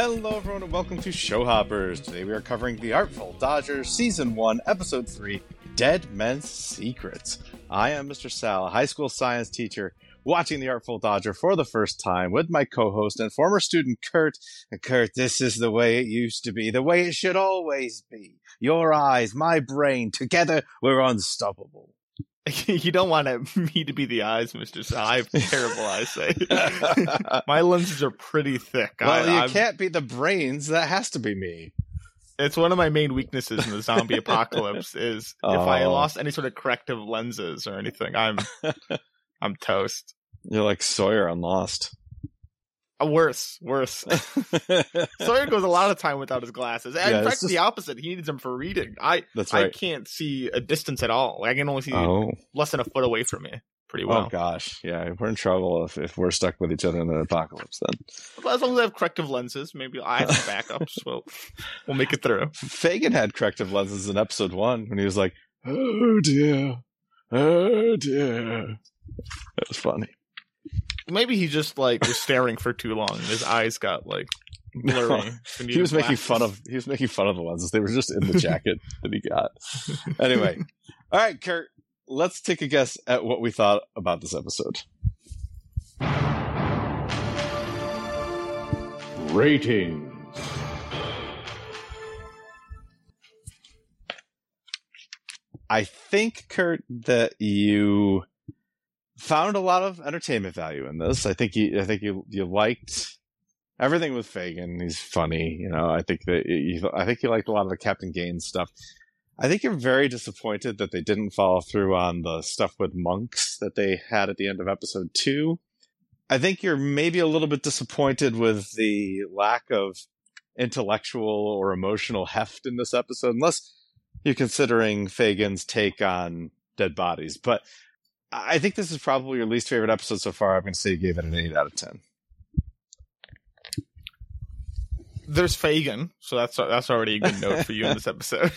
Hello, everyone, and welcome to Showhoppers. Today we are covering The Artful Dodger, Season 1, Episode 3 Dead Men's Secrets. I am Mr. Sal, a high school science teacher, watching The Artful Dodger for the first time with my co host and former student Kirt. And Kirt, this is the way it used to be, the way it should always be. Your eyes, my brain, together we're unstoppable. you don't want me to be the eyes, Mister. Sal. I have terrible eyesight. My lenses are pretty thick. Well, I, you I'm- can't be the brains. That has to be me. It's one of my main weaknesses in the zombie apocalypse. Is if I Oh. lost any sort of corrective lenses or anything, I'm I'm toast. You're like Sawyer on Lost. Uh, worse, worse. Sawyer goes a lot of time without his glasses. And Yeah, in fact, just- the opposite. He needs them for reading. I That's I can't see a distance at all. Like, I can only see Oh. less than a foot away from me. Pretty well. Oh gosh, yeah, we're in trouble if, if we're stuck with each other in the apocalypse. Then But as long as I have corrective lenses, maybe I have backups. we'll we'll make it through. Fagin had corrective lenses in episode one when he was like, "Oh dear, oh dear." That was funny. Maybe he just like was staring for too long. and His eyes got like blurry. So He was making fun of he was making fun of the lenses. They were just in the jacket that he got. Anyway, all right, Kirt. Let's take a guess at what we thought about this episode. Ratings. I think, Kirt, that you found a lot of entertainment value in this. I think you, I think you, you liked everything with Fagin. He's funny, you know. I think that you, I think you liked a lot of the Captain Gaines stuff. I think you're very disappointed that they didn't follow through on the stuff with monks that they had at the end of episode two. I think you're maybe a little bit disappointed with the lack of intellectual or emotional heft in this episode, unless you're considering Fagin's take on dead bodies. But I think this is probably your least favorite episode so far. I'm going to say you gave it an 8 out of 10. There's Fagin, so that's that's already a good note for you in this episode.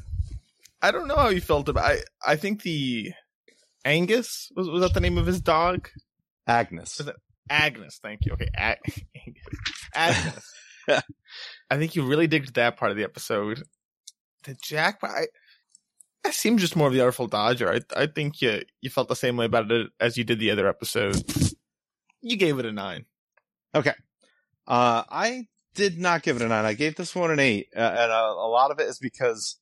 I don't know how you felt about. I I think the Angus was was that the name of his dog? Agnes. Agnes, thank you. Okay, A- Agnes. I think you really digged that part of the episode. The Jack, I, that seems just more of the Artful Dodger. I I think you you felt the same way about it as you did the other episode. You gave it a nine. Okay. Uh, I did not give it a 9. I gave this one an 8. Uh, and a, a lot of it is because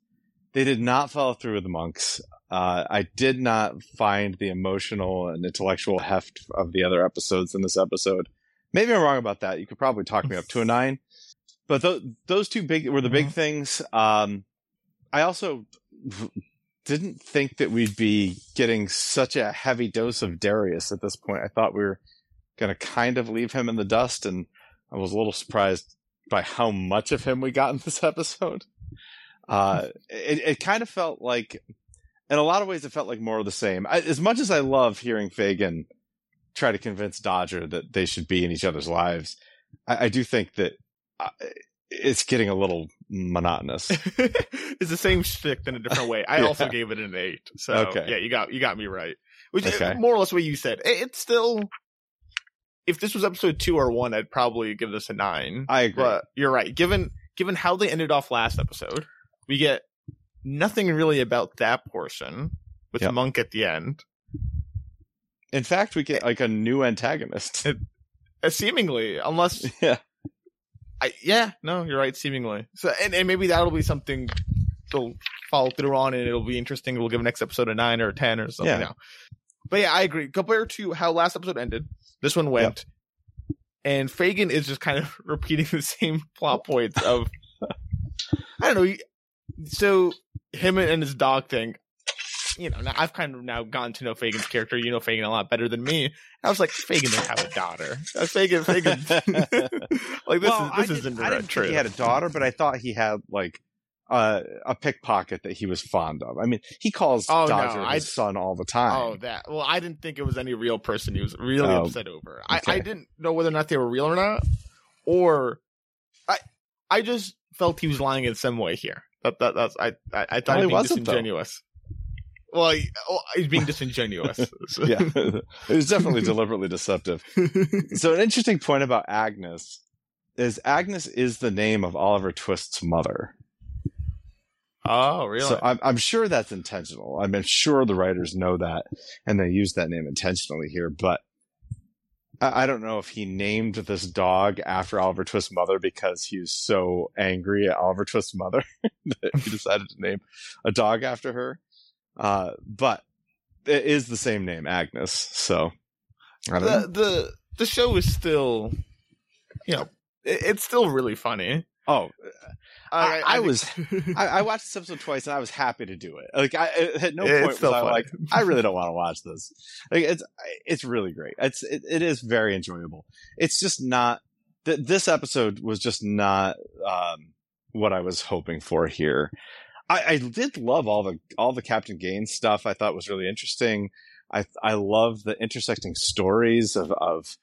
they did not follow through with the monks. Uh, I did not find the emotional and intellectual heft of the other episodes in this episode. Maybe I'm wrong about that. You could probably talk me up to a nine. But th- those two big were the big Mhm. things. Um, I also didn't think that we'd be getting such a heavy dose of Darius at this point. I thought we were going to kind of leave him in the dust, and I was a little surprised by how much of him we got in this episode. Uh, it, it kind of felt like, in a lot of ways, it felt like more of the same. I, as much as I love hearing Fagin try to convince Dodger that they should be in each other's lives, I, I do think that uh, it's getting a little monotonous. it's the same shtick in a different way. I Yeah. also gave it an eight. So Okay. yeah, you got you got me right. Which is more or less what you said. It's still. If this was episode two or one, I'd probably give this a nine. I agree. But you're right. Given given how they ended off last episode, we get nothing really about that portion with Yep. Monk at the end. In fact, we get like a new antagonist. Uh, seemingly, unless yeah. I yeah, no, you're right, seemingly. So and, and maybe that'll be something they'll follow through on and it'll be interesting. We'll give next episode a nine or a ten or something Yeah. now. But yeah, I agree. Compared to how last episode ended, this one went. And Fagin is just kind of repeating the same plot points of I don't know. So him and his dog thing, you know, now I've kind of now gotten to know Fagin's character. You know Fagin a lot better than me. I was like, Fagin didn't have a daughter. Uh, Fagin, Fagin, like this Well, is this isn't I didn't true. think he had a daughter, but I thought he had like uh, a pickpocket that he was fond of. I mean, he calls Oh, no, Dodger I- his son all the time. Oh, that. Well, I didn't think it was any real person he was really Oh, upset over. I, okay. I didn't know whether or not they were real or not, or I I just felt he was lying in some way here. That, that that's I I, I thought he was being wasn't, though. disingenuous. Well, he, oh, well, he's being disingenuous. So- yeah, it was definitely deliberately deceptive. So, an interesting point about Agnes is Agnes is the name of Oliver Twist's mother. Oh, really? So I'm, I'm sure that's intentional. I'm sure the writers know that and they use that name intentionally here. But I, I don't know if he named this dog after Oliver Twist's mother because he was so angry at Oliver Twist's mother that he decided to name a dog after her. Uh, but it is the same name, Agnes. So I don't know. the the the show is still, you know, it, it's still really funny. Oh, I- I think- was- I, I watched this episode twice and I was happy to do it. Like I at no point was I like I really don't want to watch this. Like it's it's really great. It's it, it is very enjoyable. It's just not th- this episode was just not um, what I was hoping for here. I, I did love all the all the Captain Gaines stuff. I thought was really interesting. I I love the intersecting stories of of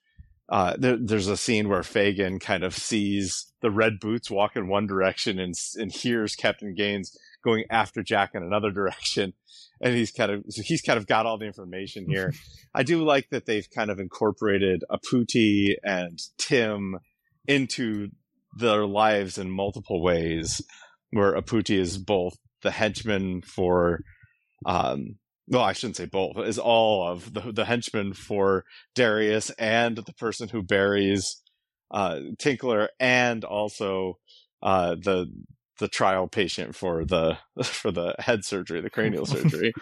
uh, there, there's a scene where Fagin kind of sees the red boots walk in one direction and, and hears Captain Gaines going after Jack in another direction. And he's kind of, so he's kind of got all the information here. I do like that they've kind of incorporated Aputi and Tim into their lives in multiple ways, where Aputi is both the henchman for, um, well, I shouldn't say both, is all of the, the henchman for Darius and the person who buries uh, Tinkler and also uh, the the trial patient for the for the head surgery, the cranial surgery.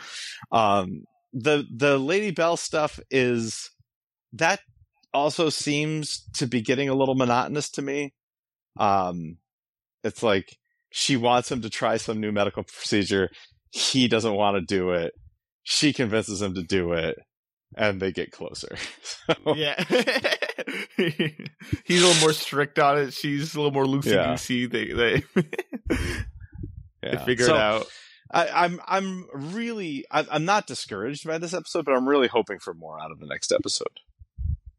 Um, the the Lady Belle stuff is that also seems to be getting a little monotonous to me. Um, it's like she wants him to try some new medical procedure. He doesn't want to do it. She convinces him to do it, and they get closer. So- yeah. He's a little more strict on it. She's a little more loosey goosey. They they they yeah. figure So- it out. I, I'm I'm really I, I'm not discouraged by this episode, but I'm really hoping for more out of the next episode.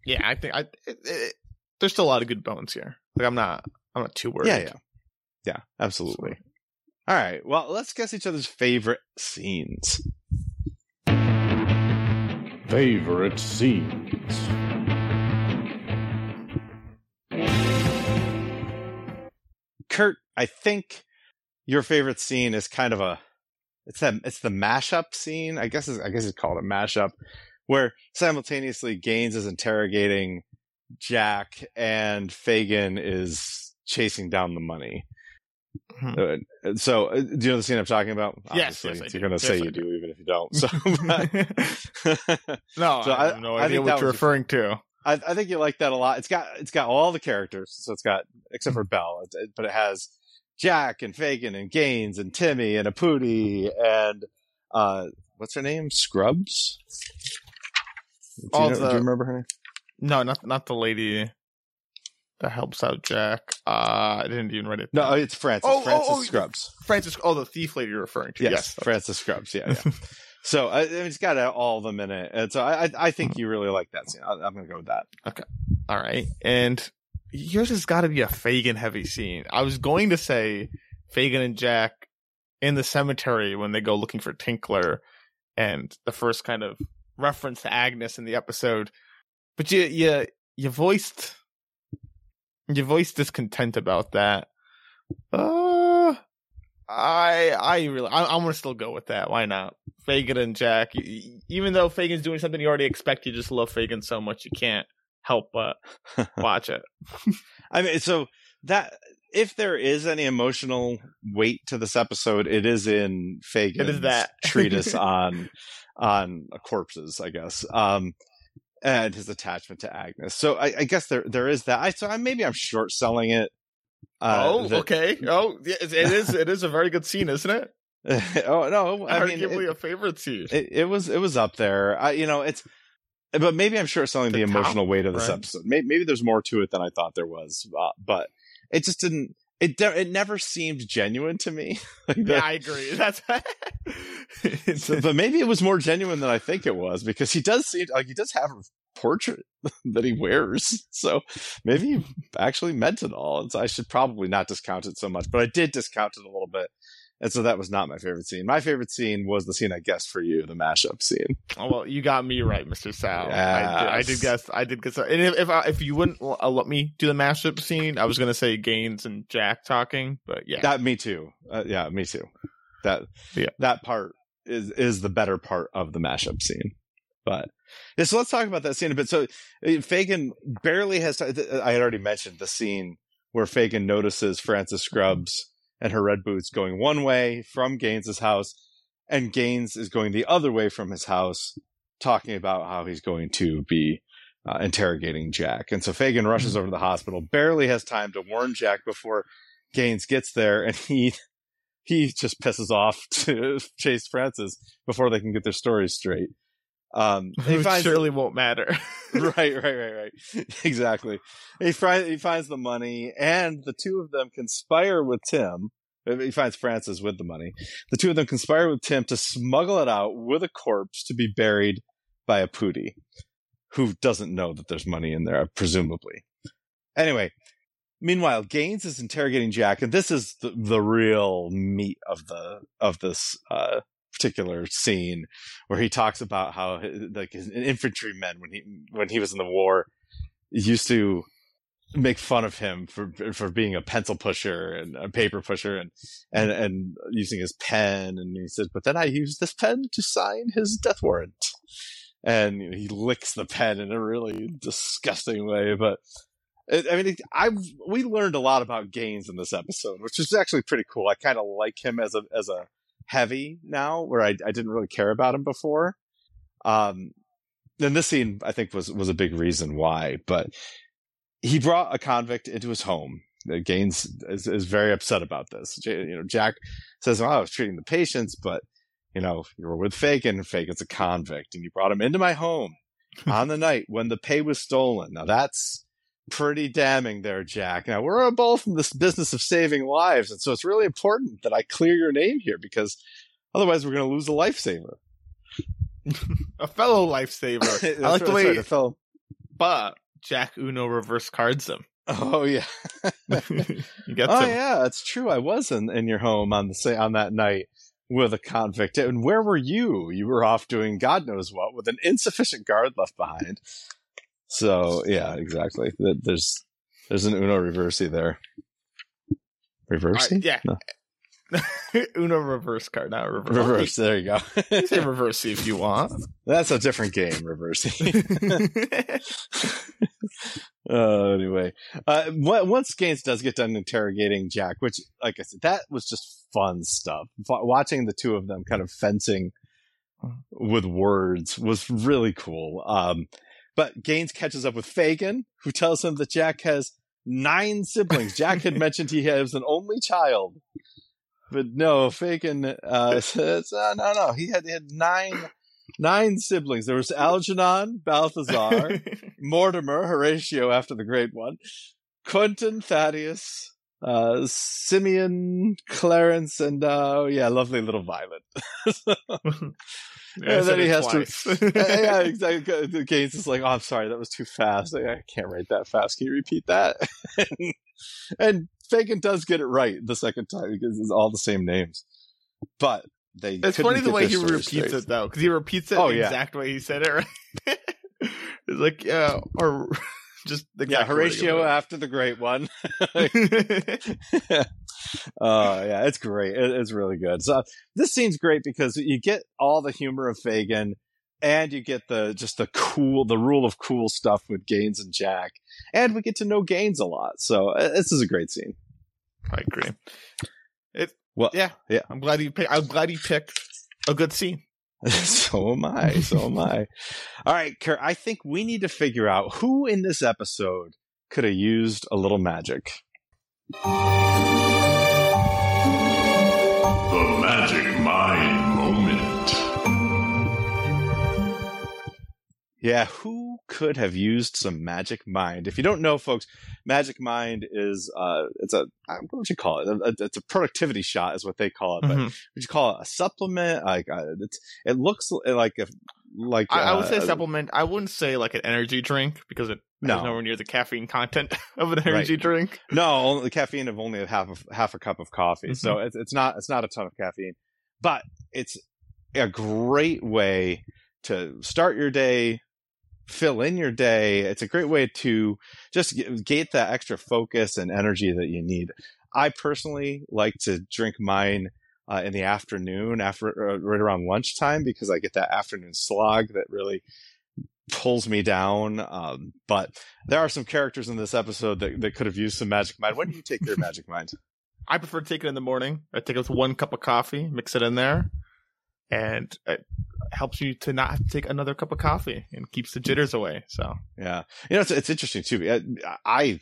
Yeah, I think I it, it, there's still a lot of good bones here. Like I'm not I'm not too worried. Yeah, yeah, yeah, absolutely. All right, well, let's guess each other's favorite scenes. Favorite scenes. Kirt, I think your favorite scene is kind of a it's that it's the mashup scene. I guess it's, I guess it's called a mashup, where simultaneously Gaines is interrogating Jack and Fagin is chasing down the money. Hmm. Uh, so, uh, do you know the scene I'm talking about? Yes, yes, you're going to say I you do. do, even if you don't. So, no, So I, I- have no idea what you're referring to. I, I think you like that a lot. It's got it's got all the characters, so it's got except for Belle, it- it- but it has Jack and Fagin and Gaines and Timmy and Aputi and uh, what's her name? Scrubs. Do you, know- do you remember her name? No, not not the lady that helps out Jack. Uh, I didn't even write it. No, it's Francis. Oh, oh, Francis oh, Scrubs. Francis. Oh, the thief lady you're referring to. Yes, Yes. Francis Scrubs. Yeah, yeah. so I, I mean, it's got all of them in it, and so I I, think you really like that scene. I, I'm going to go with that. Okay. All right, and yours has got to be a Fagin heavy scene. I was going to say Fagin and Jack in the cemetery when they go looking for Tinkler, and the first kind of reference to Agnes in the episode. But you you you voiced you voiced discontent about that. Uh I I really I, I'm gonna still go with that. Why not? Fagin and Jack. Even though Fagin's doing something you already expect, you just love Fagin so much you can't help but watch it. I mean, so that if there is any emotional weight to this episode, it is in Fagin's that. treatise on on corpses, I guess, um, and his attachment to Agnes. So I, I guess there there is that. I so I, maybe I'm short selling it. Uh, oh, that- okay. Oh, it it is. It is a very good scene, isn't it? oh no, I mean, Arguably it, a favorite scene. it, it was it was up there. I, you know, it's. But maybe I'm short selling the, The top, emotional weight of this right? episode. Maybe, maybe there's more to it than I thought there was, uh, but it just didn't. It de- it never seemed genuine to me. Like the- yeah, I agree. That's so- but maybe it was more genuine than I think it was because he does seem like he does have a portrait that he wears. So maybe he actually meant it all. And so I should probably not discount it so much, but I did discount it a little bit And so that was not my favorite scene. My favorite scene was the scene I guessed for you, the mashup scene. Oh, well, you got me right, Mister Sal. I, did, I did guess. I did guess. And if if, I, if you wouldn't uh, let me do the mashup scene, I was gonna say Gaines and Jack talking, but yeah, That me too. Uh, yeah, me too. That Yeah. that part is is the better part of the mashup scene. But yeah, so let's talk about that scene a bit. So uh, Fagin barely has. T- I had already mentioned the scene where Fagin notices Francis Scrubs and her red boots going one way from Gaines's house, and Gaines is going the other way from his house, talking about how he's going to be uh, interrogating Jack. And so Fagin rushes over to the hospital, barely has time to warn Jack before Gaines gets there, and he he just pisses off to chase Francis before they can get their stories straight. Um, he it finds surely won't matter. right, right, right, right. Exactly. He finds he finds the money, and the two of them conspire with Tim. He finds Francis with the money. The two of them conspire with Tim to smuggle it out with a corpse to be buried by Aputi, who doesn't know that there's money in there, presumably. Anyway, meanwhile, Gaines is interrogating Jack, and this is the, the real meat of the of this uh, particular scene where he talks about how uh, like his infantrymen when he when he was in the war used to make fun of him for for being a pencil pusher and a paper pusher and and and using his pen. And he said but then I used this pen to sign his death warrant. And he licks the pen in a really disgusting way but I mean I we learned a lot about Gaines in this episode which is actually pretty cool. I kind of like him as a as a heavy now where I, I didn't really care about him before. Um and this scene i think was was a big reason why but he brought a convict into his home gaines is, is very upset about this. J- you know jack says well, i was treating the patients but you know you were with fagin fagin's a convict and you brought him into my home on the night when the pay was stolen. Now that's pretty damning there, Jack. Now we're both in this business of saving lives, and so it's really important that I clear your name here because otherwise we're going to lose a lifesaver. a fellow lifesaver. I That's like the way, right, fellow- but Jack Uno reverse cards him. Oh yeah. oh yeah, it's true. I was in, in your home on the say on that night with a convict. And where were you? You were off doing God knows what with an insufficient guard left behind. So yeah, exactly. There's there's an Uno reversey there. Reversey? Uh, yeah. No. Uno reverse card, not reverse. Reverse. There you go. You say reverse if you want. That's a different game, reversing. uh, anyway, uh, once Gaines does get done interrogating Jack, which, like I said, that was just fun stuff. F- watching the two of them kind of fencing with words was really cool. Um, but Gaines catches up with Fagin, who tells him that Jack has nine siblings. Jack had mentioned he has an only child. But no, Fagin uh, says, uh, no, no, he had, he had nine nine siblings. There was Algernon, Balthazar, Mortimer, Horatio after the great one, Quentin, Thaddeus, uh, Simeon, Clarence, and uh, oh, yeah, lovely little Violet. Yeah, And then he has to- yeah, exactly. The Gaines is like, "Oh, I'm sorry, that was too fast. I, I can't write that fast. Can you repeat that?" and, and Fagin does get it right the second time because it's all the same names, but they. It's funny the way he repeats straight. it though, because he repeats it Oh, the yeah. exact way he said it. Right? it's like yeah, or just the Yeah, Horatio after the great one. it. Oh yeah, it's great. It, it's really good. So this scene's great because you get all the humor of Fagin, and you get the just the cool, the rule of cool stuff with Gaines and Jack, and we get to know Gaines a lot. So uh, this is a great scene. I agree. It Well, yeah yeah. I'm glad you picked. I'm glad you picked a good scene. so am I. So am I. All right, Kirt. I think we need to figure out who in this episode could have used a little magic. The Magic Yeah, who could have used some magic mind? If you don't know, folks, magic mind is uh, it's a uh, what would you call it? It's a productivity shot, is what they call it. But Mhm. would you call it a supplement? Like uh, it's, it looks like a like I, I would say uh, supplement. I wouldn't say like an energy drink because it No. nowhere near the caffeine content of an energy drink. No, only the caffeine of only half of half a cup of coffee. So it's it's not it's not a ton of caffeine, but it's a great way to start your day, fill in your day. It's a great way to just get that extra focus and energy that you need. I personally like to drink mine uh, in the afternoon, after uh, right around lunchtime, because I get that afternoon slog that really pulls me down. Um, but there are some characters in this episode that, that could have used some magic mind. When do you take your magic mind? I prefer to take it in the morning. I take it with one cup of coffee, mix it in there, and it helps you to not have to take another cup of coffee and keeps the jitters away. So Yeah, you know it's it's interesting too. I, I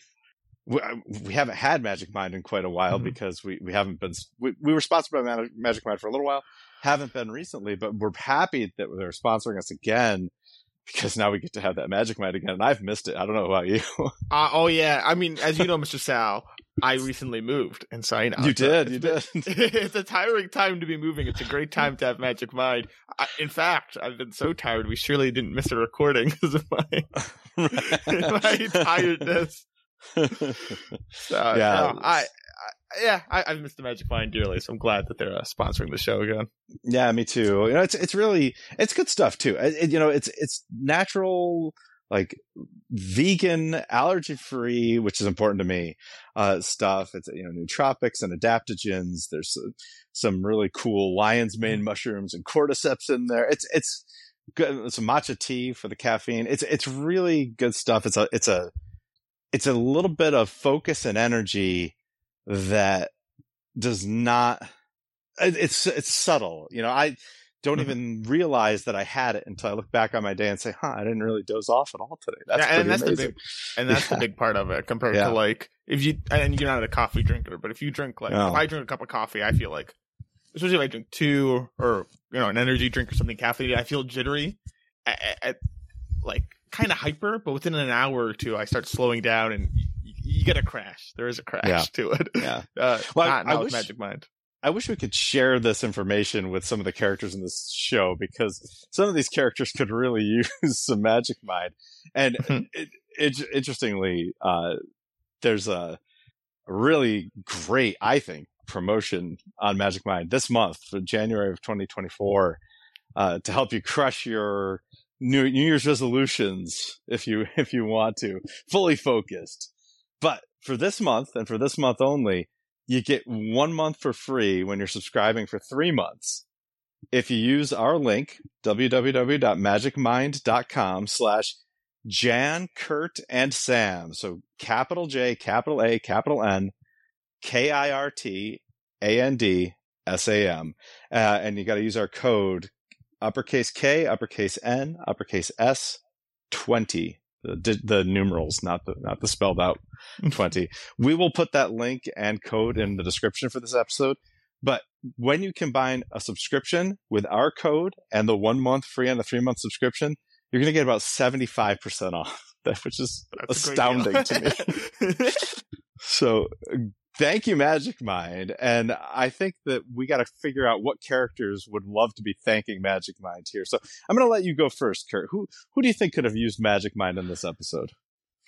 we, haven't had Magic Mind in quite a while Mhm. because we, we haven't been we, we were sponsored by Magic Mind for a little while, haven't been recently, but we're happy that they're sponsoring us again because now we get to have that Magic Mind again, and I've missed it. I don't know about you. Uh, oh yeah, I mean, as you know, Mr. Sal, I recently moved, and so I know you did, you did. it's a tiring time to be moving. It's a great time to have Magic Mind. I, in fact, I've been so tired. We surely didn't miss a recording because of my my tiredness. So, Yeah. no, I, I yeah, I, I've missed the Magic Mind dearly. So I'm glad that they're uh, sponsoring the show again. Yeah, me too. You know, it's it's really it's good stuff too. It, it- you know, it's it's natural, like vegan, allergy free, which is important to me. Uh, stuff. It's you know nootropics and adaptogens. There's uh, some really cool lion's mane mushrooms and cordyceps in there. It's it's good. Some matcha tea for the caffeine. It's it's really good stuff. It's a it's a it's a little bit of focus and energy that does not it's it's subtle. You know, I don't Mhm. even realize that I had it until I look back on my day and say, "Huh, I didn't really doze off at all today." That's Yeah, and that's the amazing. big, and that's the big part of it compared Yeah. to like if you and you're not a coffee drinker, but if you drink like if I drink a cup of coffee, I feel like especially if I drink two or you know an energy drink or something caffeinated, I feel jittery, like kind of hyper, but within an hour or two, I start slowing down and you, you get a crash. There is a crash Yeah. to it. Yeah. Uh, Well, I- not, I with wish- Magic Mind. I wish we could share this information with some of the characters in this show because some of these characters could really use some magic mind. And Mhm. it, it, interestingly, uh, there's a really great, I think, promotion on Magic Mind this month for January of 2024 uh, to help you crush your New, New Year's resolutions if you if you want to, fully focused. But for this month and for this month only, you get one month for free when you're subscribing for three months. If you use our link, www.magicmind.com slash Jan, Kirt, and Sam. So capital J, capital A, capital N, K I R T, A N D, S A M. Uh, and you got to use our code uppercase K, uppercase N, uppercase S, 20. The, the numerals, not the not the spelled out 20. We will put that link and code in the description for this episode. But when you combine a subscription with our code and the one month free and the three month subscription, you're going to get about 75% off, which is That's astounding to me. So uh, thank you, Magic Mind. And I think that we got to figure out what characters would love to be thanking Magic Mind here. So I'm going to let you go first, Kirt. Who, who do you think could have used Magic Mind in this episode?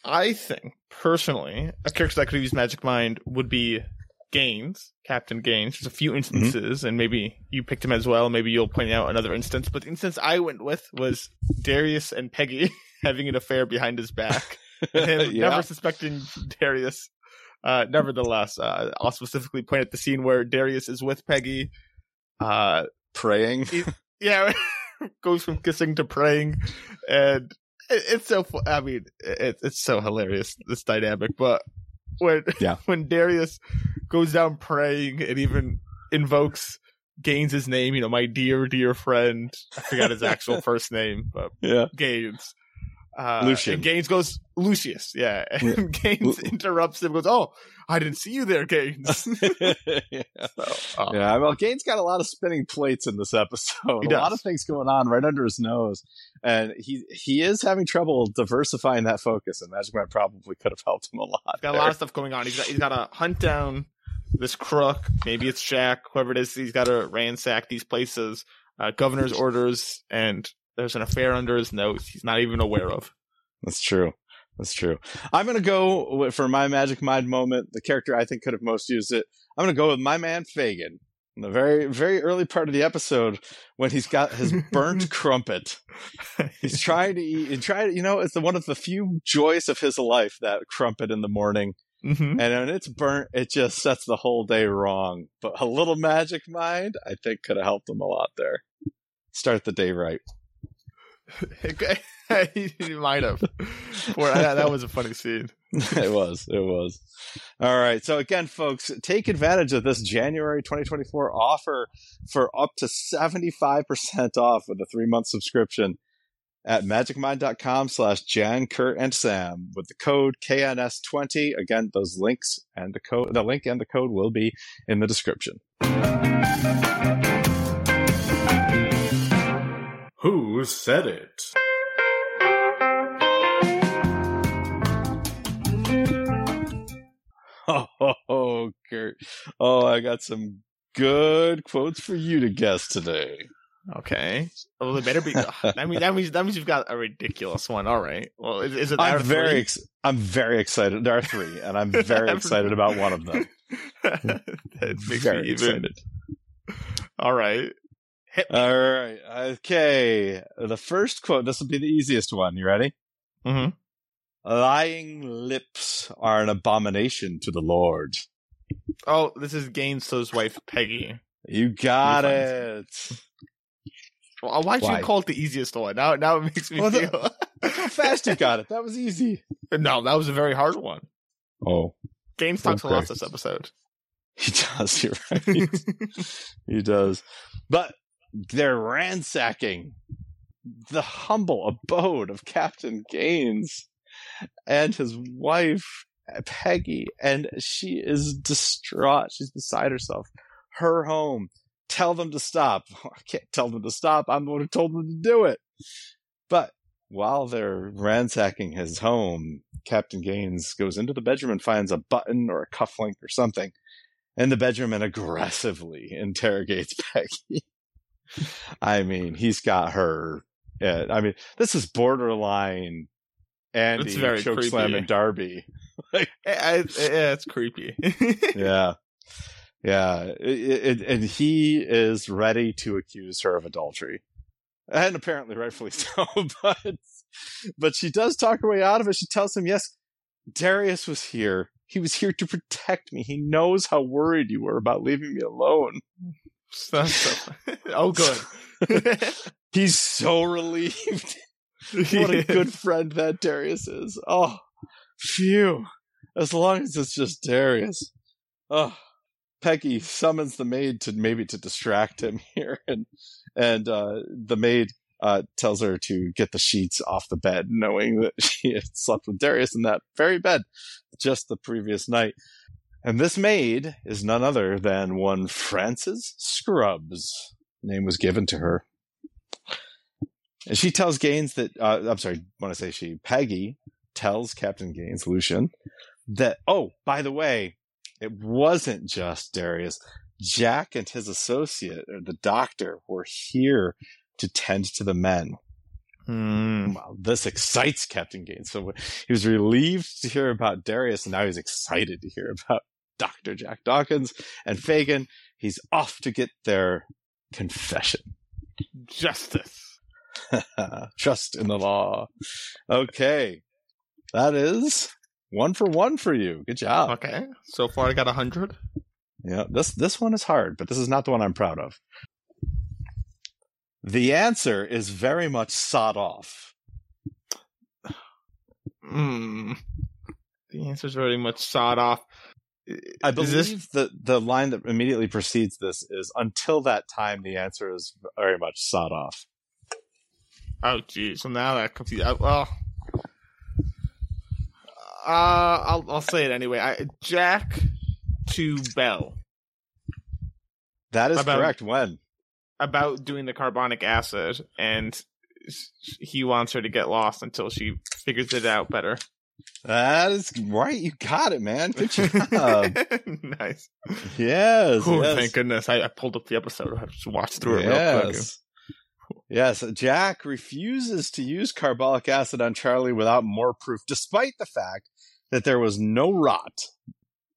I think personally, a character that could use Magic Mind would be Gaines, Captain Gaines. There's a few mm-hmm. instances, and maybe you picked him as well. Maybe you'll point out another instance. But the instance I went with was Darius and Peggy having an affair behind his back, and Yeah. never suspecting Darius. Uh, nevertheless, uh, I'll specifically point at the scene where Darius is with Peggy. Uh, Praying. yeah, goes from kissing to praying, and it, it's so. I mean, it, it's so hilarious this dynamic. But when Yeah. when Darius goes down praying and even invokes Gaines' name, you know, my dear dear friend. I forgot his actual first name, but Yeah. Gaines. Uh, Lucian. And Gaines goes Lucius, yeah. And Gaines Lu- interrupts him. Goes, oh, I didn't see you there, Gaines. yeah. So, uh, Yeah, well, Gaines got a lot of spinning plates in this episode. He a lot of things going on right under his nose, and he he is having trouble diversifying that focus. And Magic Mind probably could have helped him a lot. He's got a lot of stuff going on. He's got he's got to hunt down this crook. Maybe it's Jack, whoever it is. He's got to ransack these places, uh, governor's orders, and there's an affair under his nose he's not even aware of. That's true. That's true. I'm gonna go with- for my magic mind moment. The character I think could have most used it. I'm gonna go with my man Fagin. In the very, very early part of the episode, when he's got his burnt crumpet, he's trying to eat and try to, you know, it's the, one of the few joys of his life that crumpet in the morning. hmm And when it's burnt, it just sets the whole day wrong. But a little magic mind, I think, could have helped him a lot there. Start the day right. he might have. That, that was a funny scene. it was. It was. All right. So again, folks, take advantage of this January 2024 offer for up to 75% off with a three month subscription at magicmind.com slash Jan, Kirt, and Sam with the code KNS20. Again, those links and the code, the link and the code will be in the description. Who said it? Oh, oh, oh, Kirt. Oh, I got some good quotes for you to guess today. Okay. Well, they better be. that means that means that means you've got a ridiculous one. All right. Well, is, is it? I'm out very, three? ex- I'm very excited. There are three, and I'm very excited about one of them. that makes very me even. excited. All right. All right. Okay. The first quote. This will be the easiest one. You ready? Mhm. Lying lips are an abomination to the Lord. Oh, this is Gaines's wife, Peggy. You got it. Well, why'd Why? you call it the easiest one? Now, now it makes me Well, the- feel. Look how fast you got it. That was easy. no, that was a very hard one. Oh, Gaines talks a lot this episode. he does. You're right. he does. But they're ransacking the humble abode of Captain Gaines and his wife, Peggy, and she is distraught. She's beside herself. Her home. Tell them to stop. I can't tell them to stop. I'm the one who told them to do it. But while they're ransacking his home, Captain Gaines goes into the bedroom and finds a button or a cufflink or something in the bedroom and aggressively interrogates Peggy. I mean, he's got her. uh, I mean, this is borderline Andy It's very chokeslam and Darby. I, I, yeah, it's creepy. Yeah, yeah, it, it, and he is ready to accuse her of adultery, and apparently rightfully so. But but she does talk her way out of it. She tells him, "Yes, Darius was here. He was here to protect me. He knows how worried you were about leaving me alone." So- oh, good. He's so relieved. what a good friend that Darius is. Oh, phew. As long as it's just Darius. Oh, Peggy summons the maid to maybe to distract him here, and and uh, the maid uh, tells her to get the sheets off the bed, knowing that she had slept with Darius in that very bed just the previous night. And this maid is none other than one Frances Scrubs. Name was given to her. And she tells Gaines that, uh, I'm sorry, when I say she, Peggy tells Captain Gaines, Lucian, that, oh, by the way, it wasn't just Darius. Jack and his associate, or the doctor, were here to tend to the men. Wow, this excites Captain Gaines. So he was relieved to hear about Darius, and now he's excited to hear about Dr. Jack Dawkins and Fagin. He's off to get their confession. Justice. Trust in the law. Okay. That is one for one for you. Good job. Okay. So far, I got a hundred. Yeah, this this one is hard, but this is not the one I'm proud of. The answer is very much sawed off. Hmm. The answer is very much sawed off. I believe this- that the line that immediately precedes this is until that time the answer is very much sawed off. Oh, geez. So now that comes. Uh, well, uh, I'll I'll say it anyway. I, Jack to Belle That is About- correct. When? about doing the carbonic acid, and he wants her to get lost until she figures it out better. That is right. You got it, man. Good job. nice. yes. Oh, yes. thank goodness. I, I pulled up the episode. I just watched through it real quick. Yes. Yes, Jack refuses to use carbolic acid on Charlie without more proof, despite the fact that there was no rot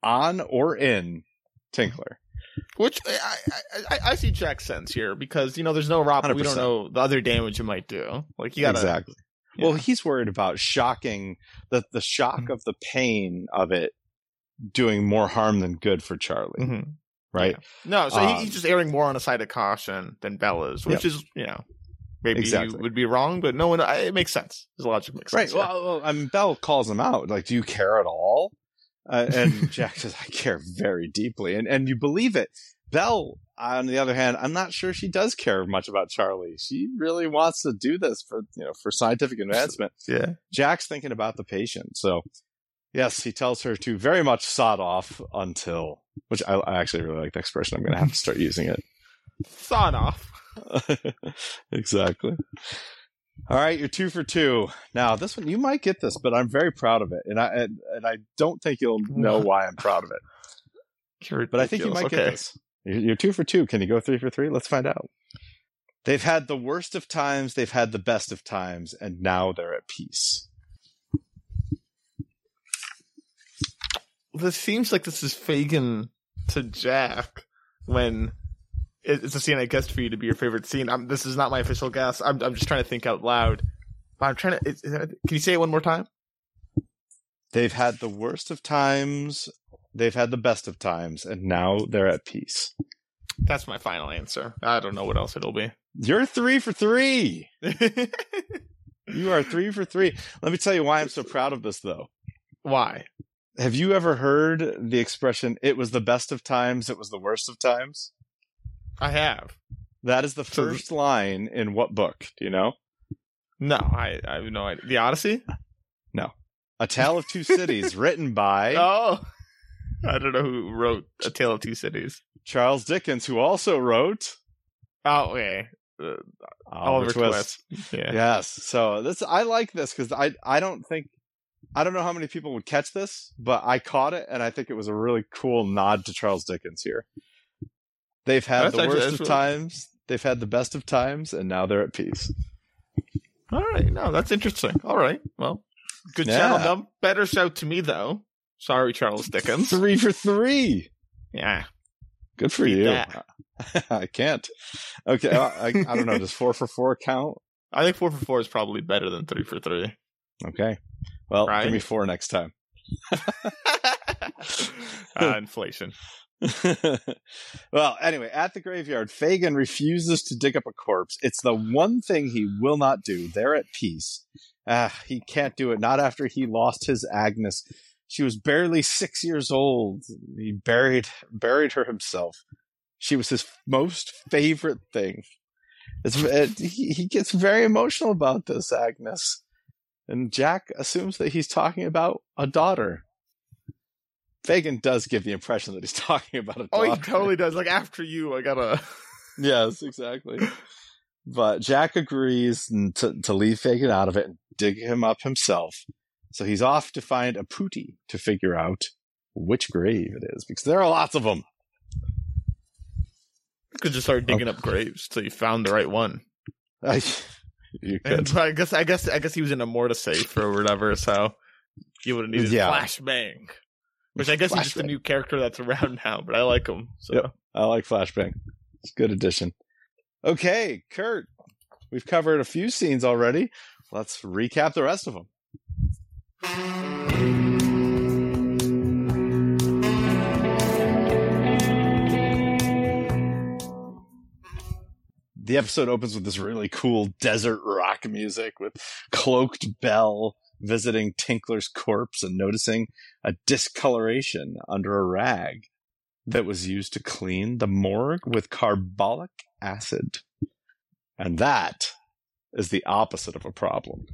on or in Tinkler. Which I, I, I, I see Jack's sense here because you know there's no rot, but we don't know the other damage it might do. Like you gotta exactly. Yeah. Well, he's worried about shocking the the shock Mhm. of the pain of it doing more harm than good for Charlie, Mhm. right? No, so Um, he's just erring more on the side of caution than Bella's, which is you know maybe Exactly. you would be wrong, but no one I, it makes sense. His logic makes Right. sense. Well, well, I mean, Belle calls him out. Like, do you care at all? Uh, and Jack says, I care very deeply. And, and you believe it. Belle, on the other hand, I'm not sure she does care much about Charlie. She really wants to do this for, you know, for scientific advancement. yeah. Jack's thinking about the patient. So, yes, he tells her to very much sod off until, which I, I actually really like the expression. I'm going to have to start using it. Sawed off. exactly. All right, you're two for two. Now, this one you might get this, but I'm very proud of it, and I and, and I don't think you'll know why I'm proud of it. But I think you might ridiculous. get this. You're, two for two. Can you go three for three? Let's find out. They've had the worst of times. They've had the best of times, and now they're at peace. This seems like this is Fagin to Jack when it's a scene I guessed for you to be your favorite scene. I'm, this is not my official guess. I'm, I'm just trying to think out loud. But I'm trying to. Is, is can you say it one more time? They've had the worst of times. They've had the best of times, and now they're at peace. That's my final answer. I don't know what else it'll be. You're three for three. You are three for three. Let me tell you why I'm so proud of this, though. Why? Have you ever heard the expression, it was the best of times, it was the worst of times? I have. That is the So- first line in what book? Do you know? No, I, I have no idea. The Odyssey? No. A Tale of Two Cities, written by Oh, I don't know who wrote A Tale of Two Cities. Charles Dickens, who also wrote Oh, okay. Uh, Oliver, Twist. Yeah. Yes. So this, I like this because I, I don't think, I don't know how many people would catch this, but I caught it, and I think it was a really cool nod to Charles Dickens here. They've had That's the actually- worst of really- times, they've had the best of times, and now they're at peace. All right. No, that's interesting. All right. Well, good Yeah. shout, Dumb. Better shout to me, though. Sorry, Charles Dickens. Three for three. Yeah. Good for you. I can't. Okay, I, I, I don't know. Does four for four count? I think four for four is probably better than three for three. Okay. Well, Right. give me four next time. uh, inflation. well, anyway, at the graveyard, Fagin refuses to dig up a corpse. It's the one thing he will not do. They're at peace. Ah, he can't do it. Not after he lost his Agnes. She was barely six years old. He buried buried her himself. She was his most favorite thing. It, he, he gets very emotional about this, Agnes. And Jack assumes that he's talking about a daughter. Fagin does give the impression that he's talking about a Oh, he totally does. Like, after you, I gotta. Yes, exactly. But Jack agrees to, to leave Fagin out of it and dig him up himself. So he's off to find Aputi to figure out which grave it is because there are lots of them. could just start digging up graves till you found the right one. I, you could. And I guess I guess I guess he was in a mortar safe or whatever, so you would have needed Yeah. flashbang. Which I guess he's just a new character that's around now, but I like him. So Yep. I like Flashbang. It's a good addition. Okay, Kirt, we've covered a few scenes already. Let's recap the rest of them. The episode opens with this really cool desert rock music with cloaked Belle visiting Tinkler's corpse and noticing a discoloration under a rag that was used to clean the morgue with carbolic acid. And that is the opposite of a problem.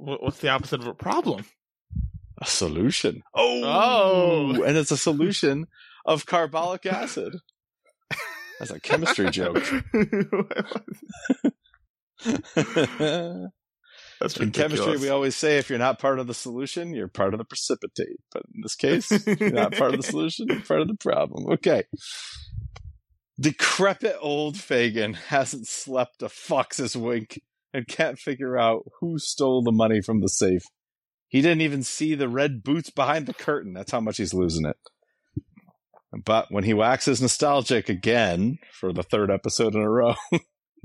What's the opposite of a problem? A solution. Oh, Oh. and it's a solution of carbolic acid. That's a chemistry joke. That's In chemistry, we always say if you're not part of the solution, you're part of the precipitate. But in this case, you're not part of the solution, you're part of the problem. Okay. Decrepit old Fagin hasn't slept a fox's wink and can't figure out who stole the money from the safe. He didn't even see the red boots behind the curtain. That's how much he's losing it. But when he waxes nostalgic again for the third episode in a row,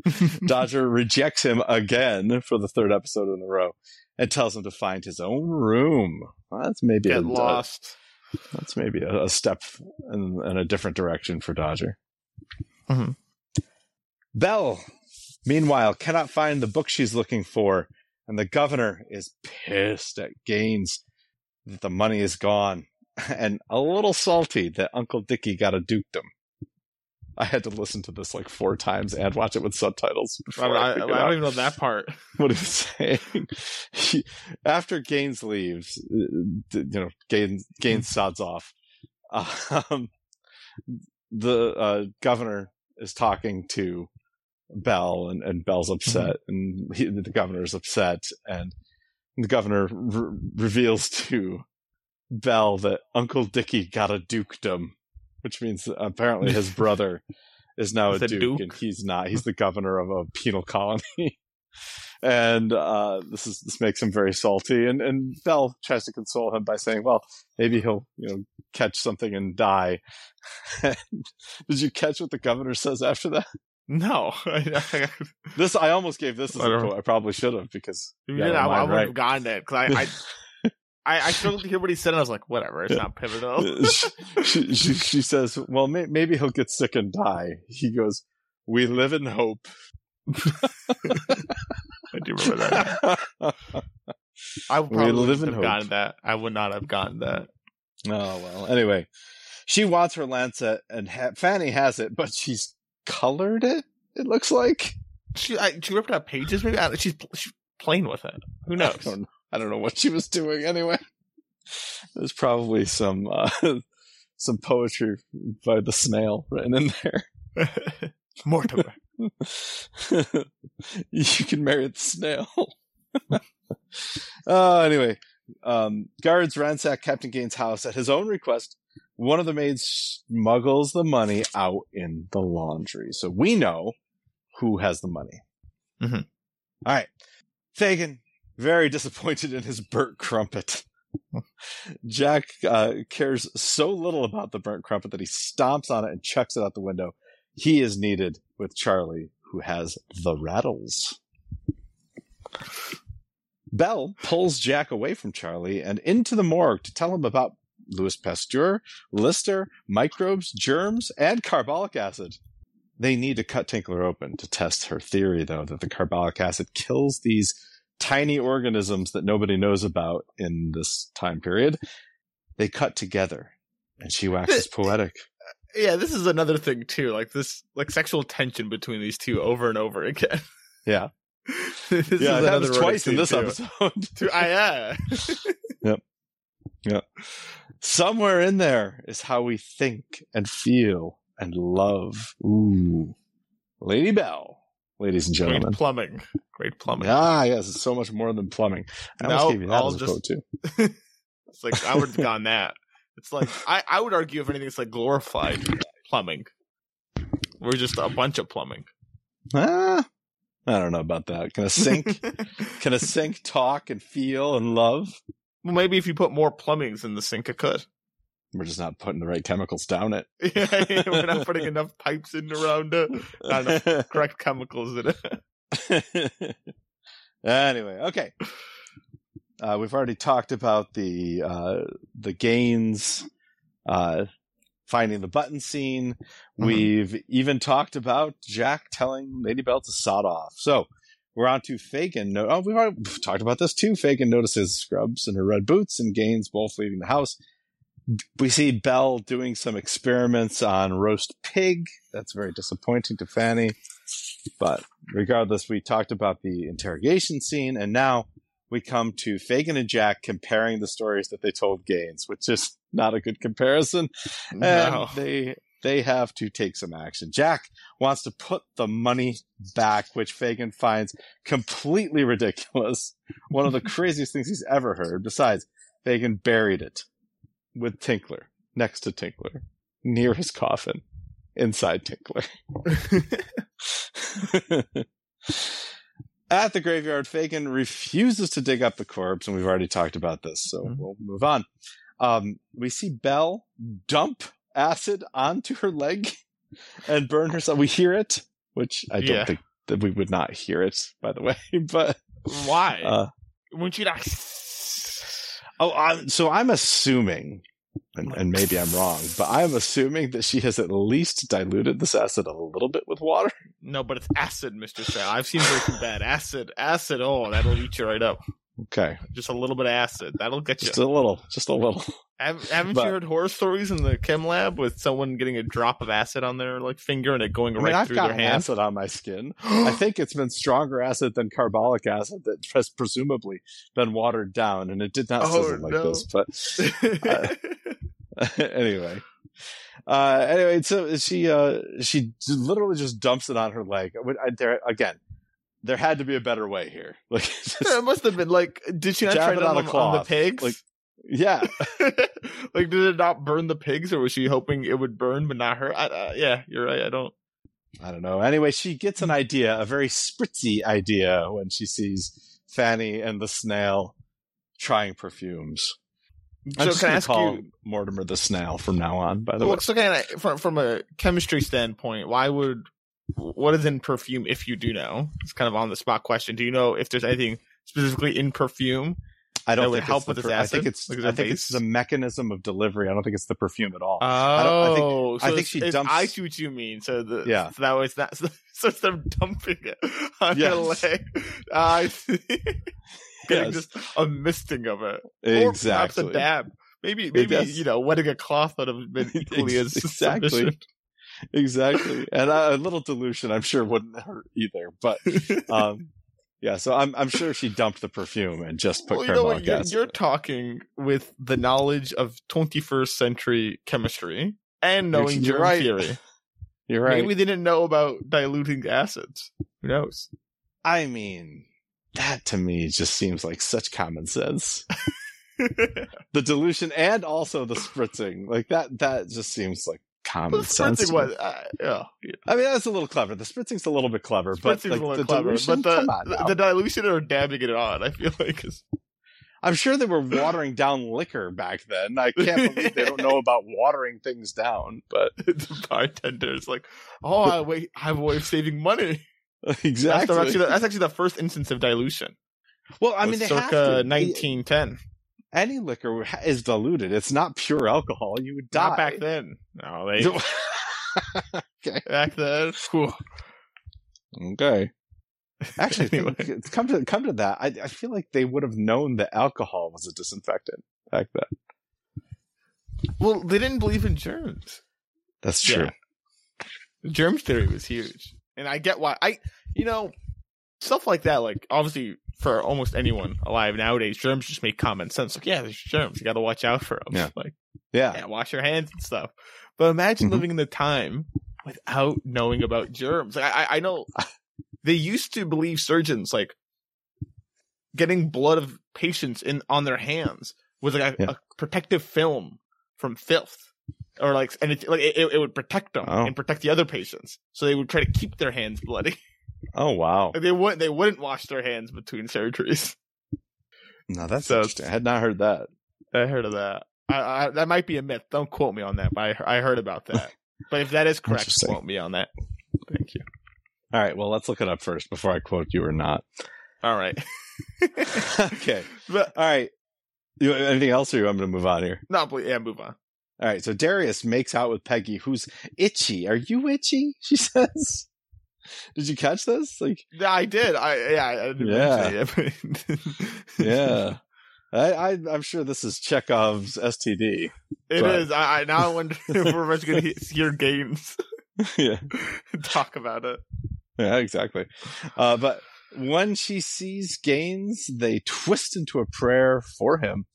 Dodger rejects him again for the third episode in a row and tells him to find his own room. Well, that's maybe Get a, lost. that's maybe a, a step in, in a different direction for Dodger. Mhm. Belle, meanwhile, cannot find the book she's looking for, and the governor is pissed at Gaines that the money is gone, and a little salty that Uncle Dickie got a dukedom. I had to listen to this like four times and watch it with subtitles. I, I, I, don't out even know that part. what he was saying. He, after Gaines leaves, uh, you know, Gaines, Gaines sods off. Um, the uh, governor is talking to Belle, and, and Belle's upset, and he, the governor's upset, and the governor re- reveals to Belle that Uncle Dickie got a dukedom, which means apparently his brother is now a duke, duke? and he's not. He's the governor of a penal colony. And uh, this is this makes him very salty, and and Belle tries to console him by saying, "Well, maybe he'll you know catch something and die." Did you catch what the governor says after that? No, This I almost gave this as a quote. I probably should have because you Yeah, did, I, I I wouldn't right? have gotten it because I, I, I, I struggled to hear what he said. and I was like, whatever, it's not pivotal. Uh, she, she, she, she says, "Well, may, maybe he'll get sick and die." He goes, "We live in hope." I do remember that. I would probably in have hope. gotten that. I would not have gotten that. Oh well. Anyway, she wants her lancet, and ha- Fanny has it, but she's colored it. It looks like. She, I, she ripped out pages. Maybe I, she's she's playing with it. Who I knows? don't, I don't know what she was doing anyway. There's probably some uh, some poetry by the snail written in there. Mortimer. you can marry the snail. uh, anyway, um, guards ransack Captain Gaines' house at his own request. One of the maids smuggles the money out in the laundry. So we know who has the money. Mhm. All right. Fagin, very disappointed in his burnt crumpet. Jack uh, cares so little about the burnt crumpet that he stomps on it and chucks it out the window. He is needed with Charlie, who has the rattles. Belle pulls Jack away from Charlie and into the morgue to tell him about Louis Pasteur, Lister, microbes, germs, and carbolic acid. They need to cut Tinkler open to test her theory, though, that the carbolic acid kills these tiny organisms that nobody knows about in this time period. They cut together, and she waxes poetic. Uh, yeah, this is another thing too. Like this, like sexual tension between these two over and over again. Yeah. this yeah, it another happens twice in this too. episode. I, ah, yeah. Somewhere in there is how we think and feel and love. Ooh. Lady Belle, ladies and Great gentlemen. plumbing. Great plumbing. Ah, yes, it's so much more than plumbing. I almost No, gave you that I'll as a just- quote, too. It's like I would have gone that. It's like I, I would argue if anything, it's like glorified plumbing. We're just a bunch of plumbing. Ah, I don't know about that. Can a sink, can a sink talk and feel and love? Well, maybe if you put more plumbings in the sink, it could. We're just not putting the right chemicals down it. Yeah, we're not putting enough pipes in around it. Not enough correct chemicals in it. anyway, okay. Uh, we've already talked about the uh, the Gaines, uh, finding the button scene. Mhm. We've even talked about Jack telling Lady Belle to sod off. So we're on to Fagin. No, oh, we've already talked about this too. Fagin notices scrubs in her red boots and Gaines both leaving the house. We see Belle doing some experiments on roast pig. That's very disappointing to Fanny. But regardless, we talked about the interrogation scene, and now we come to Fagin and Jack comparing the stories that they told Gaines, which is not a good comparison. And No. they they have to take some action. Jack wants to put the money back, which Fagin finds completely ridiculous. One of the craziest things he's ever heard. Besides, Fagin buried it with Tinkler next to Tinkler near his coffin. inside Tinkler. At the graveyard, Fagin refuses to dig up the corpse, and we've already talked about this, so Mhm. we'll move on. Um, we see Belle dump acid onto her leg and burn herself. We hear it, which I don't Yeah. think that we would not hear it, by the way. But Why? uh, Wouldn't you like? oh, I'm, so I'm assuming, and, and maybe I'm wrong, but I'm assuming that she has at least diluted this acid a little bit with water. No, but it's acid, Mister Sal. I've seen Breaking Bad. Acid, acid. Oh, that'll eat you right up. Okay, Just a little bit of acid. That'll get you. just a little, just a little. Have, haven't but- you heard horror stories in the chem lab with someone getting a drop of acid on their like finger and it going I mean, right I've through their hand? acid on my skin. I think it's been stronger acid than carbolic acid that has presumably been watered down, and it did not Oh, sizzle like no. this. But anyway, uh, anyway, so she uh, she literally just dumps it on her leg. I- There again, there had to be a better way here. Like, just- it must have been like, did she not try it on on, on the pigs? Like- yeah, like, did it not burn the pigs, or was she hoping it would burn but not her? I, uh, yeah, you're right. I don't. I don't know. Anyway, she gets an idea, a very spritzy idea, when she sees Fanny and the snail trying perfumes. I'm So just can I ask call you? Mortimer the snail from now on. By the way, Well, so can I, from from a chemistry standpoint, why would what is in perfume? If you do know, it's kind of on the spot question. Do you know if there's anything specifically in perfume? I don't that would think help with this per- I think it's Like, I think it's the mechanism of delivery. I don't think it's the perfume at all. Oh, don't- I think- oh, so I think she dumps- I see what you mean. So the Yeah. so that was not so, so it's them dumping it on Yes. her leg. I see. Getting Yes. just a misting of it, or perhaps exactly. a dab. Maybe maybe you know wetting a cloth would have been equally as Exactly. sufficient. Exactly. And a little dilution, I'm sure, wouldn't hurt either. But um, yeah, so I'm I'm sure she dumped the perfume and just put well, you know what, you're, you're talking with the knowledge of 21st century chemistry and knowing germ right. theory. You're right. Maybe they didn't know about diluting acids. Who knows? I mean, that to me just seems like such common sense. the dilution and also the spritzing, like that, that just seems like common Well, sense. was, uh, yeah, yeah. I mean, that's a little clever. The spritzing's a little bit clever, but like, a little the clever, dilution, but the, the, dilution or dabbing it on, I feel like is I'm sure they were watering down liquor back then. I can't believe they don't know about watering things down, but the bartender is like, oh, I wait, I have a way of saving money. exactly. That's, actually, the, that's actually the first instance of dilution. well, I mean, mean, they have circa to. 1910. Any liquor is diluted. It's not pure alcohol. You would die. Not back then. No, they okay. back then. whew. Okay. Actually, Anyway. come to come to that, I, I feel like they would have known that alcohol was a disinfectant back then. Well, they didn't believe in germs. That's true. The germ theory was huge, and I get why. I, you know, stuff like that. Like obviously, for almost anyone alive nowadays, germs just make common sense. Like, yeah, there's germs. You got to watch out for them. Yeah. Like, Yeah. yeah, wash your hands and stuff. But imagine Mhm. living in the time without knowing about germs. Like, I, I- I know they used to believe surgeons like getting blood of patients in on their hands was like a, Yeah. a protective film from filth, or like, and it like it, it would protect them Oh. and protect the other patients. So they would try to keep their hands bloody. Oh wow. They wouldn't they wouldn't wash their hands between surgeries. No, that's So- interesting. I had not heard that. I heard of that. I, I, that might be a myth. Don't quote me on that, but I, I heard about that. but if that is correct, quote me on that. Thank you. All right. Well, let's look it up first before I quote you or not. All right. okay. but All right. You, anything else, or you want me to move on here? no, please, yeah, move on. All right. So Darius makes out with Peggy, who's itchy. Are you itchy? She says. Did you catch this? Like, Yeah, I did. I yeah, I didn't Yeah. it, yeah. I, I, I'm sure this is Chekhov's STD. It But- is. I, I now I wonder if we're going to hear Gaines yeah. talk about it. Yeah, exactly. Uh, but when she sees Gaines, they twist into a prayer for him.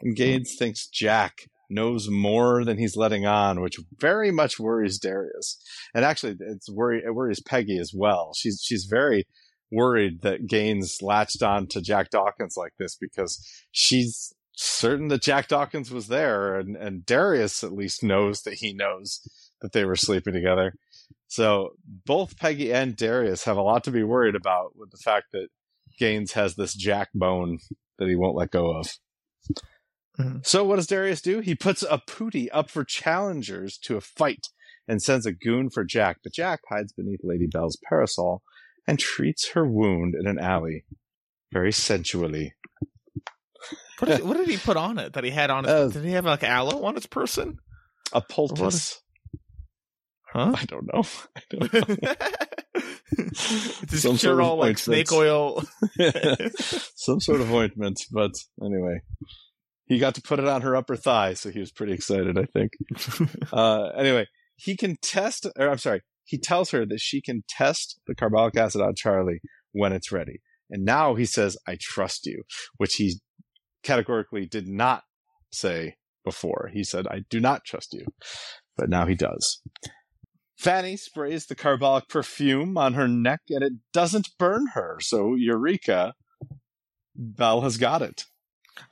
And Gaines thinks Jack knows more than he's letting on, which very much worries Darius. And actually, it's worry it worries Peggy as well. She's she's very worried that Gaines latched on to Jack Dawkins like this because she's certain that Jack Dawkins was there, and and Darius at least knows that he knows that they were sleeping together. So both Peggy and Darius have a lot to be worried about with the fact that Gaines has this jack bone that he won't let go of. Mhm. So what does Darius do? He puts Aputi up for challengers to a fight and sends a goon for Jack, but Jack hides beneath Lady Belle's parasol and treats her wound in an alley very sensually. What did, what did he put on it that he had on his? Uh, did he have like aloe on his person? A poultice. Huh? I don't know. I don't know. his Some sort of all like ointment. snake oil. Some sort of ointment, but anyway. He got to put it on her upper thigh, so he was pretty excited, I think. Uh, anyway, he can test, or I'm sorry, he tells her that she can test the carbolic acid on Charlie when it's ready. And now he says, I trust you, which he categorically did not say before. He said, I do not trust you. But now he does. Fanny sprays the carbolic perfume on her neck and it doesn't burn her. So, Eureka, Belle has got it.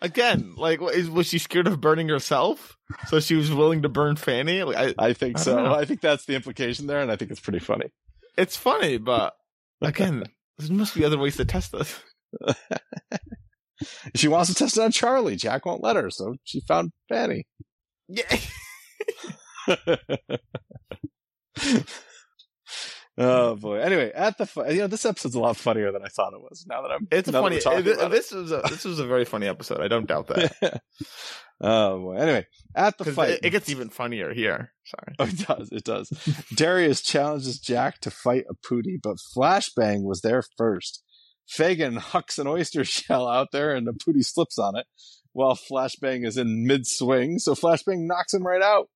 Again, like, is, was she scared of burning herself? So she was willing to burn Fanny. Like, I, I think I so. know. I think that's the implication there, and I think it's pretty funny. it's funny, but again, there must be other ways to test this. She wants to test it on Charlie. Jack won't let her, so she found Fanny. Yeah. oh boy. Anyway, at the you know this episode's a lot funnier than I thought it was. Now that I'm It's now funny. it- this was a this was a very funny episode. I don't doubt that oh boy. Anyway, at the fight, it, it gets even funnier here. Sorry. Oh, it does. It does. Darius challenges Jack to fight Aputi, but Flashbang was there first. Fagin hucks an oyster shell out there, and the Pootie slips on it, while Flashbang is in mid swing. So Flashbang knocks him right out.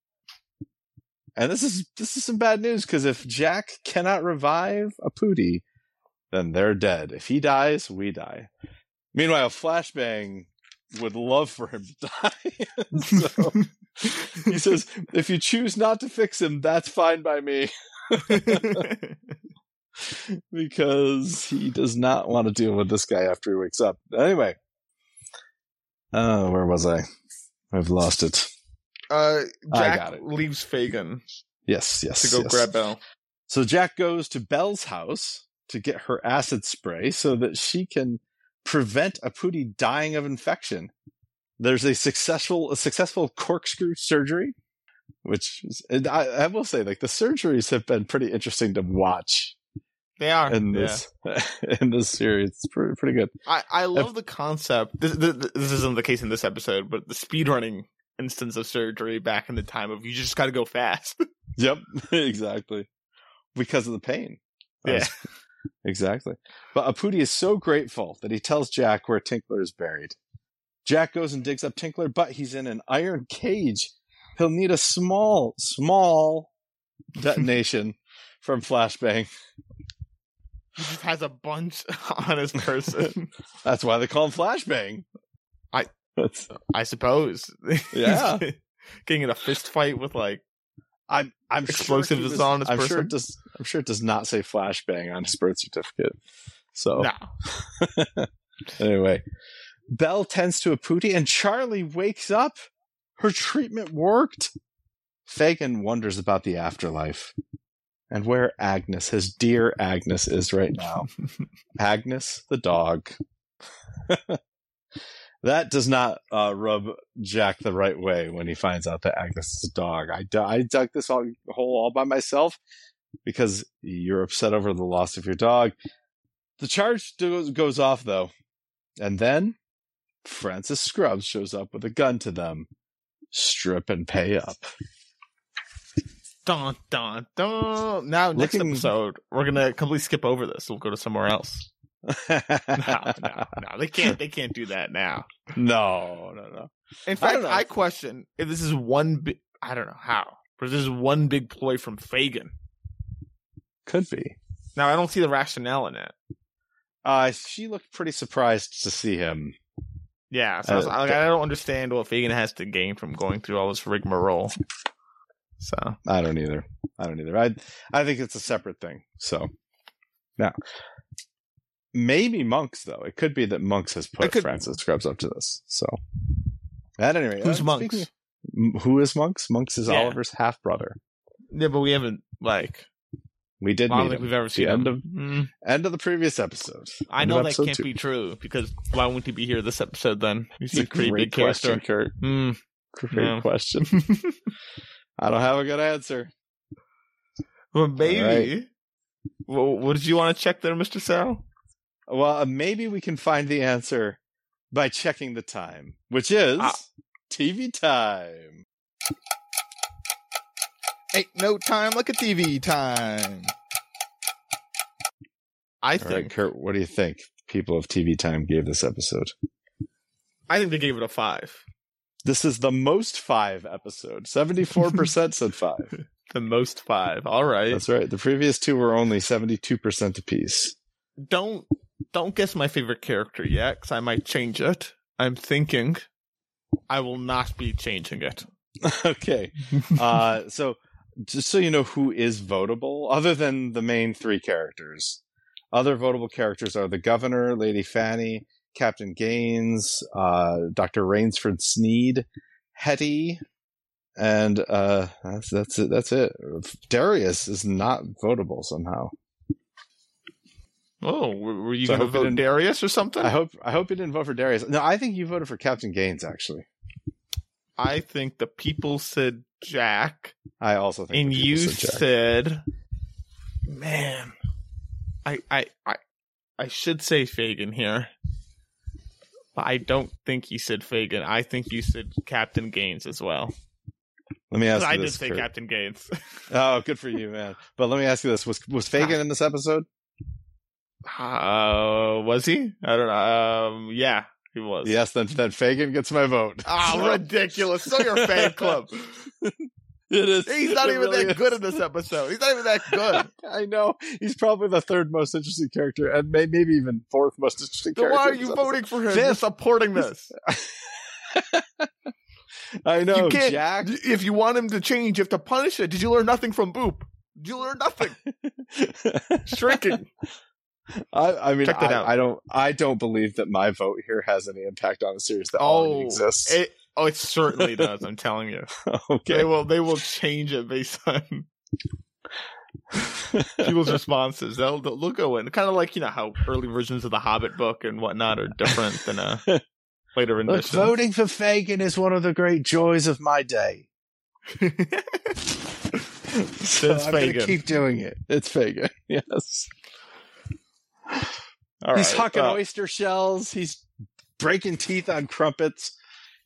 And this is this is some bad news because if Jack cannot revive Aputi, then they're dead. If he dies, we die. Meanwhile, Flashbang would love for him to die. so he says, if you choose not to fix him, that's fine by me because he does not want to deal with this guy after he wakes up. Anyway, oh, where was I? I've lost it. Uh, Jack got it. leaves Fagin Yes, yes. to go yes. grab Belle. So Jack goes to Belle's house to get her acid spray so that she can prevent Aputi dying of infection. There's a successful a successful corkscrew surgery, which is, and I, I will say, like the surgeries have been pretty interesting to watch They are. in yeah. this in this series. It's pretty pretty good. I, I love the concept. This, this, this isn't the case in this episode, but the speedrunning instance of surgery back in the time of you just got to go fast. Yep, exactly. Because of the pain. Yeah. exactly. But Aputi is so grateful that he tells Jack where Tinkler is buried. Jack goes and digs up Tinkler, but he's in an iron cage. He'll need a small, small detonation from Flashbang. he just has a bunch on his person. That's why they call him Flashbang. I- That's, I suppose. Yeah. Getting in a fist fight with like I'm I'm Explosive sure he is was- on his I'm sure person? it does. I'm sure it does not say Flashbang on his birth certificate. So no. Anyway, Belle tends to Aputi and Charlie wakes up. Her treatment worked. Fagin wonders about the afterlife and where Agnes, his dear Agnes, is right now. Agnes, the dog. That does not uh, rub Jack the right way when he finds out that Agnes is a dog. I, I dug this all, hole all by myself because you're upset over the loss of your dog. The charge goes, goes off though, and then Francis Scrubs shows up with a gun to them. Strip and pay up. Dun dun dun. Now next Looking- episode, we're gonna completely skip over this. We'll go to somewhere else. No, no, no. They can't. They can't do that now. no, no, no. In fact, don't. I, question if this is one big. I don't know how, but this is one big ploy from Fagin. Could be. Now I don't see the rationale in it. Uh, she looked pretty surprised to see him. Yeah, so I, was, Uh, like, I don't understand what Fagin has to gain from going through all this rigmarole. So I don't either. I don't either. I I think it's a separate thing. So now, maybe monks though. It could be that monks has put could- Francis Scrubs up to this. So at any rate, who's uh, monks? speaking- who is monks? Monks is Yeah. Oliver's half brother. Yeah, but we haven't like. We did I don't meet think him. we've ever seen end him. of Mm, end of the previous episode. I know that can't two. be true because why wouldn't he be here this episode then? He's It's a pretty great big character. question, Kirt. Mm, Great Yeah. question. I don't have a good answer. well, maybe. right. Well, what did you want to check there, Mister Sal? Well, uh, maybe we can find the answer by checking the time, which is Ah. TV time. Ain't no time like a TV time. I All think. right, Kirt, what do you think people of TV time gave this episode? I think they gave it a five. This is the most five episode. 74% said five. The most five. All right. That's right. The previous two were only 72% apiece. don't don't guess my favorite character yet, because I might change it. I'm thinking I will not be changing it. okay. Uh, so, just so you know who is votable, other than the main three characters, other votable characters are the governor, Lady Fanny, Captain Gaines, uh, Dr. Rainsford Sneed, Hetty, and uh, that's that's it. That's it. Darius is not votable somehow. Oh, were were you So going to vote Darius or something? I hope I hope you didn't vote for Darius. No, I think you voted for Captain Gaines. Actually, I think the people said Jack, I also think. and you said said, "Man, I, I, I, I should say Fagin here, but I don't think he said Fagin. I think you said Captain Gaines as well. Let me ask you I did say Kirt. Captain Gaines. Oh, good for you, man. But let me ask you this: Was was Fagin ah. in this episode? Uh, was he? I don't know. Um, yeah, he was. Yes, then then Fagin gets my vote. Oh, So- ridiculous! So your fan club. It is. He's not It even really that is. good in this episode. He's not even that good. I know he's probably the third most interesting character, and may, maybe even fourth most interesting So character. why are you voting for him? Fifth. You're supporting this. I know you can't. Jack. If you want him to change, you have to punish it. Did you learn nothing from Boop? Did you learn nothing? Shrinking. I, I mean, I. I don't. I don't believe that my vote here has any impact on a series that oh, already Oh, exists. it, oh, it certainly does. I'm telling you. They okay. will. They will change it based on people's responses. They'll, they'll go in kind of like you know how early versions of the Hobbit book and whatnot are different than uh, a later Look, rendition. voting for Fagin is one of the great joys of my day. so I'm to keep doing it. It's Fagin. Yes. All he's right, hucking uh, oyster shells. He's breaking teeth on crumpets.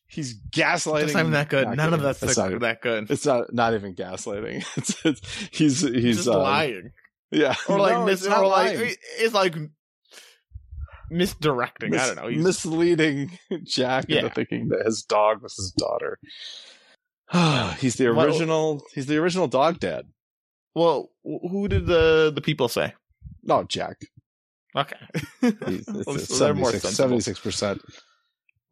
He's gaslighting. That's not even that good. Not None of kidding. that's It's that, not, that good. it's not not even gaslighting. It's, it's he's he's just um, lying, Yeah, or like No, mis- it's not or like it's like misdirecting. I don't know. He's, misleading Jack Yeah. into thinking that his dog was his daughter. he's the Well- original. he's the original dog dad. well, who did the the people say? No, Jack. Okay, He's, it's so they're more Seventy-six percent.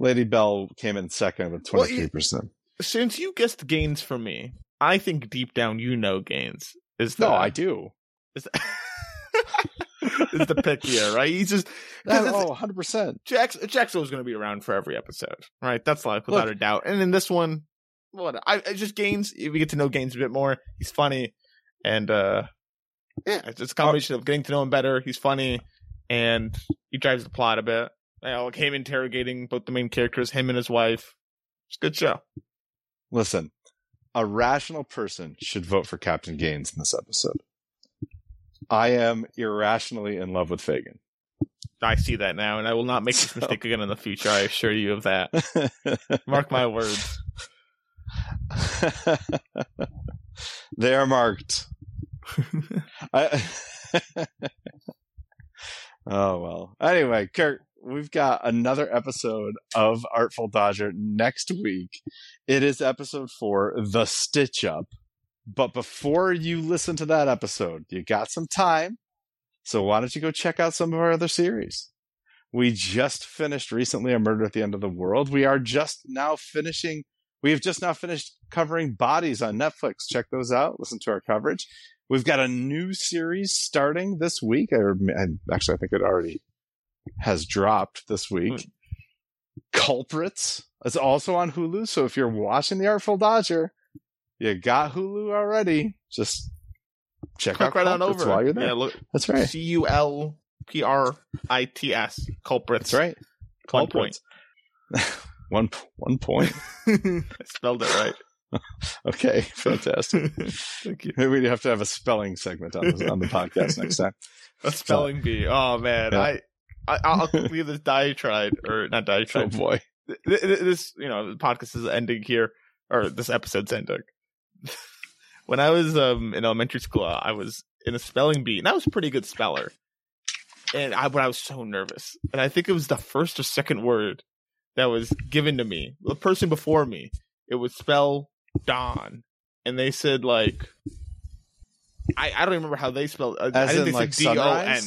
Lady Belle came in second with twenty three percent. Since you guessed Gaines for me, I think deep down you know Gaines is the No, I do. is the, is the pick here, right? He's just it's- Oh, 100 percent. Jack's Jack's always going to be around for every episode, right? That's like without Look. a doubt. And in this one, what I, I just Gaines. We get to know Gaines a bit more. He's funny, and uh yeah, it's just a combination of getting to know him better. He's funny, and he drives the plot a bit. You know, like him interrogating both the main characters, him and his wife. It's a good show. Listen, a rational person should vote for Captain Gaines in this episode. I am irrationally in love with Fagin. I see that now, and I will not make this So- mistake again in the future. I assure you of that. Mark my words. they are marked. I... oh well. Anyway, Kirt, we've got another episode of Artful Dodger next week. It is episode four, The Stitch Up. But before you listen to that episode, you got some time. So why don't you go check out some of our other series? We just finished recently A Murder at the End of the World. We are just now finishing we have just now finished covering Bodies on Netflix. Check those out. Listen to our coverage. We've got a new series starting this week. Or and actually, I think it already has dropped this week. Hmm. Culprits. It's also on Hulu. So if you're watching The Artful Dodger, you got Hulu already, just check Click out right on Culprits over. while you're there. Yeah, look, That's right. C U L P R I T S. Culprits. That's right. One point. one one point. I spelled it right. Okay, fantastic. Thank you. Maybe we have to have a spelling segment on the, on the podcast next time. A spelling bee. Oh man, Yeah. I, I I'll leave this diatribe or not diatribe. Oh boy. Th- th- This you know the podcast is ending here, or this episode's ending. when I was um in elementary school, I was in a spelling bee, and I was a pretty good speller. And I, but I was so nervous, and I think it was the first or second word that was given to me. The person before me, it would spell Don, and they said like, I I don't remember how they spelled. Uh, I, I think in they like said D O N,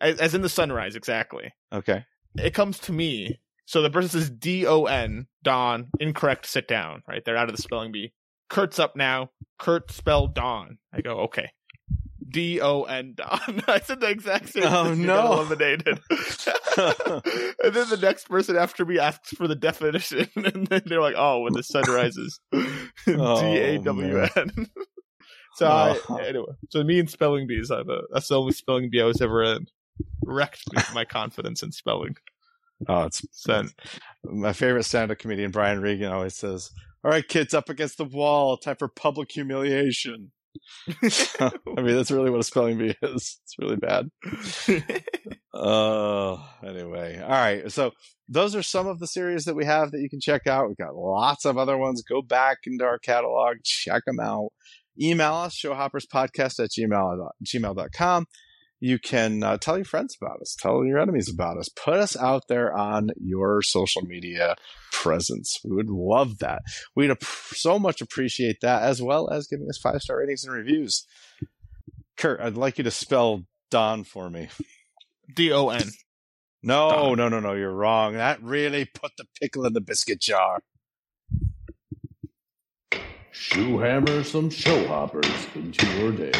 as, as in the sunrise, exactly Okay. it comes to me. So the person says D O N, Don, incorrect, sit down, right? They're out of the spelling bee. Kirt's up now. Kirt spelled Don. I go, okay. D O N Don. I said the exact same Oh, thing. No. eliminated. and then the next person after me asks for the definition. And then they're like, oh, when the sun rises. D A W N. So I, Oh. anyway, so me and spelling bees, I, uh, that's the only spelling bee I was ever in. Wrecked my confidence in spelling. Oh, it's Then my favorite stand-up comedian Brian Regan always says, "All right, kids, up against the wall. Time for public humiliation." I mean, that's really what a spelling bee is. It's really bad. Uh, anyway, all right. So those are some of the series that we have that you can check out. We've got lots of other ones. Go back into our catalog, check them out. Email us, showhopperspodcast at gmail, gmail.com. You can uh, tell your friends about us, tell your enemies about us, put us out there on your social media presence. We would love that. We'd ap- so much appreciate that, as well as giving us five star ratings and reviews. Kirt, I'd like you to spell Don for me. D O N. No, Don. no, no, no, you're wrong. That really put the pickle in the biscuit jar. Shoe hammer some show hoppers into your day.